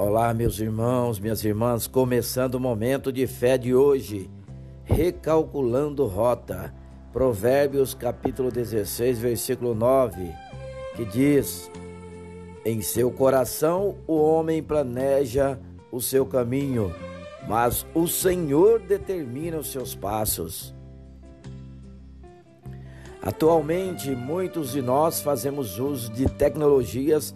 Olá, meus irmãos, minhas irmãs, começando o momento de fé de hoje, recalculando rota. Provérbios capítulo 16, versículo 9, que diz: Em seu coração o homem planeja o seu caminho, mas o Senhor determina os seus passos. Atualmente, muitos de nós fazemos uso de tecnologias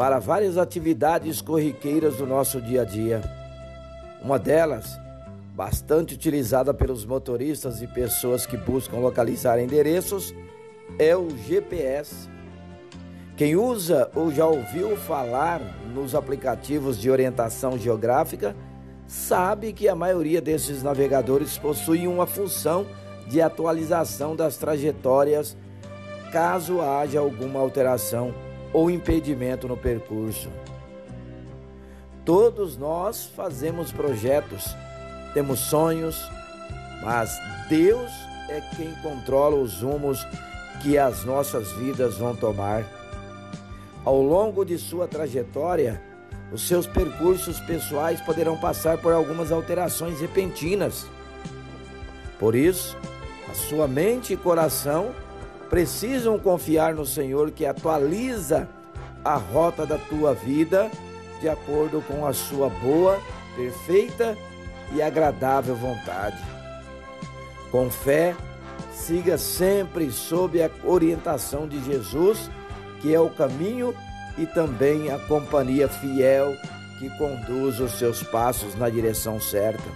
para várias atividades corriqueiras do nosso dia a dia. Uma delas, bastante utilizada pelos motoristas e pessoas que buscam localizar endereços, é o GPS. Quem usa ou já ouviu falar nos aplicativos de orientação geográfica sabe que a maioria desses navegadores possui uma função de atualização das trajetórias caso haja alguma alteração ou impedimento no percurso. Todos nós fazemos projetos, temos sonhos, mas Deus é quem controla os rumos que as nossas vidas vão tomar. Ao longo de sua trajetória, os seus percursos pessoais poderão passar por algumas alterações repentinas. Por isso, a sua mente e coração precisam confiar no Senhor que atualiza a rota da tua vida de acordo com a sua boa, perfeita e agradável vontade. Com fé, siga sempre sob a orientação de Jesus, que é o caminho e também a companhia fiel que conduz os seus passos na direção certa.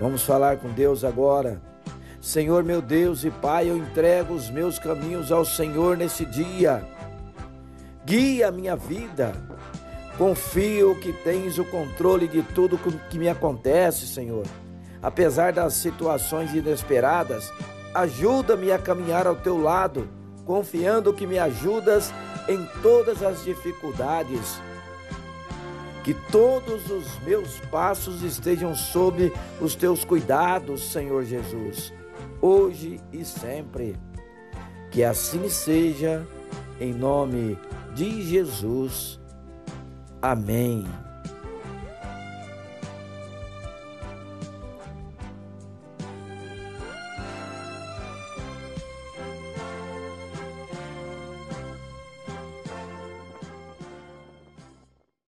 Vamos falar com Deus agora. Senhor meu Deus e Pai, eu entrego os meus caminhos ao Senhor nesse dia. Guia a minha vida. Confio que tens o controle de tudo que me acontece, Senhor. Apesar das situações inesperadas, ajuda-me a caminhar ao teu lado, confiando que me ajudas em todas as dificuldades. Que todos os meus passos estejam sob os teus cuidados, Senhor Jesus hoje e sempre. Que assim seja, em nome de Jesus. Amém.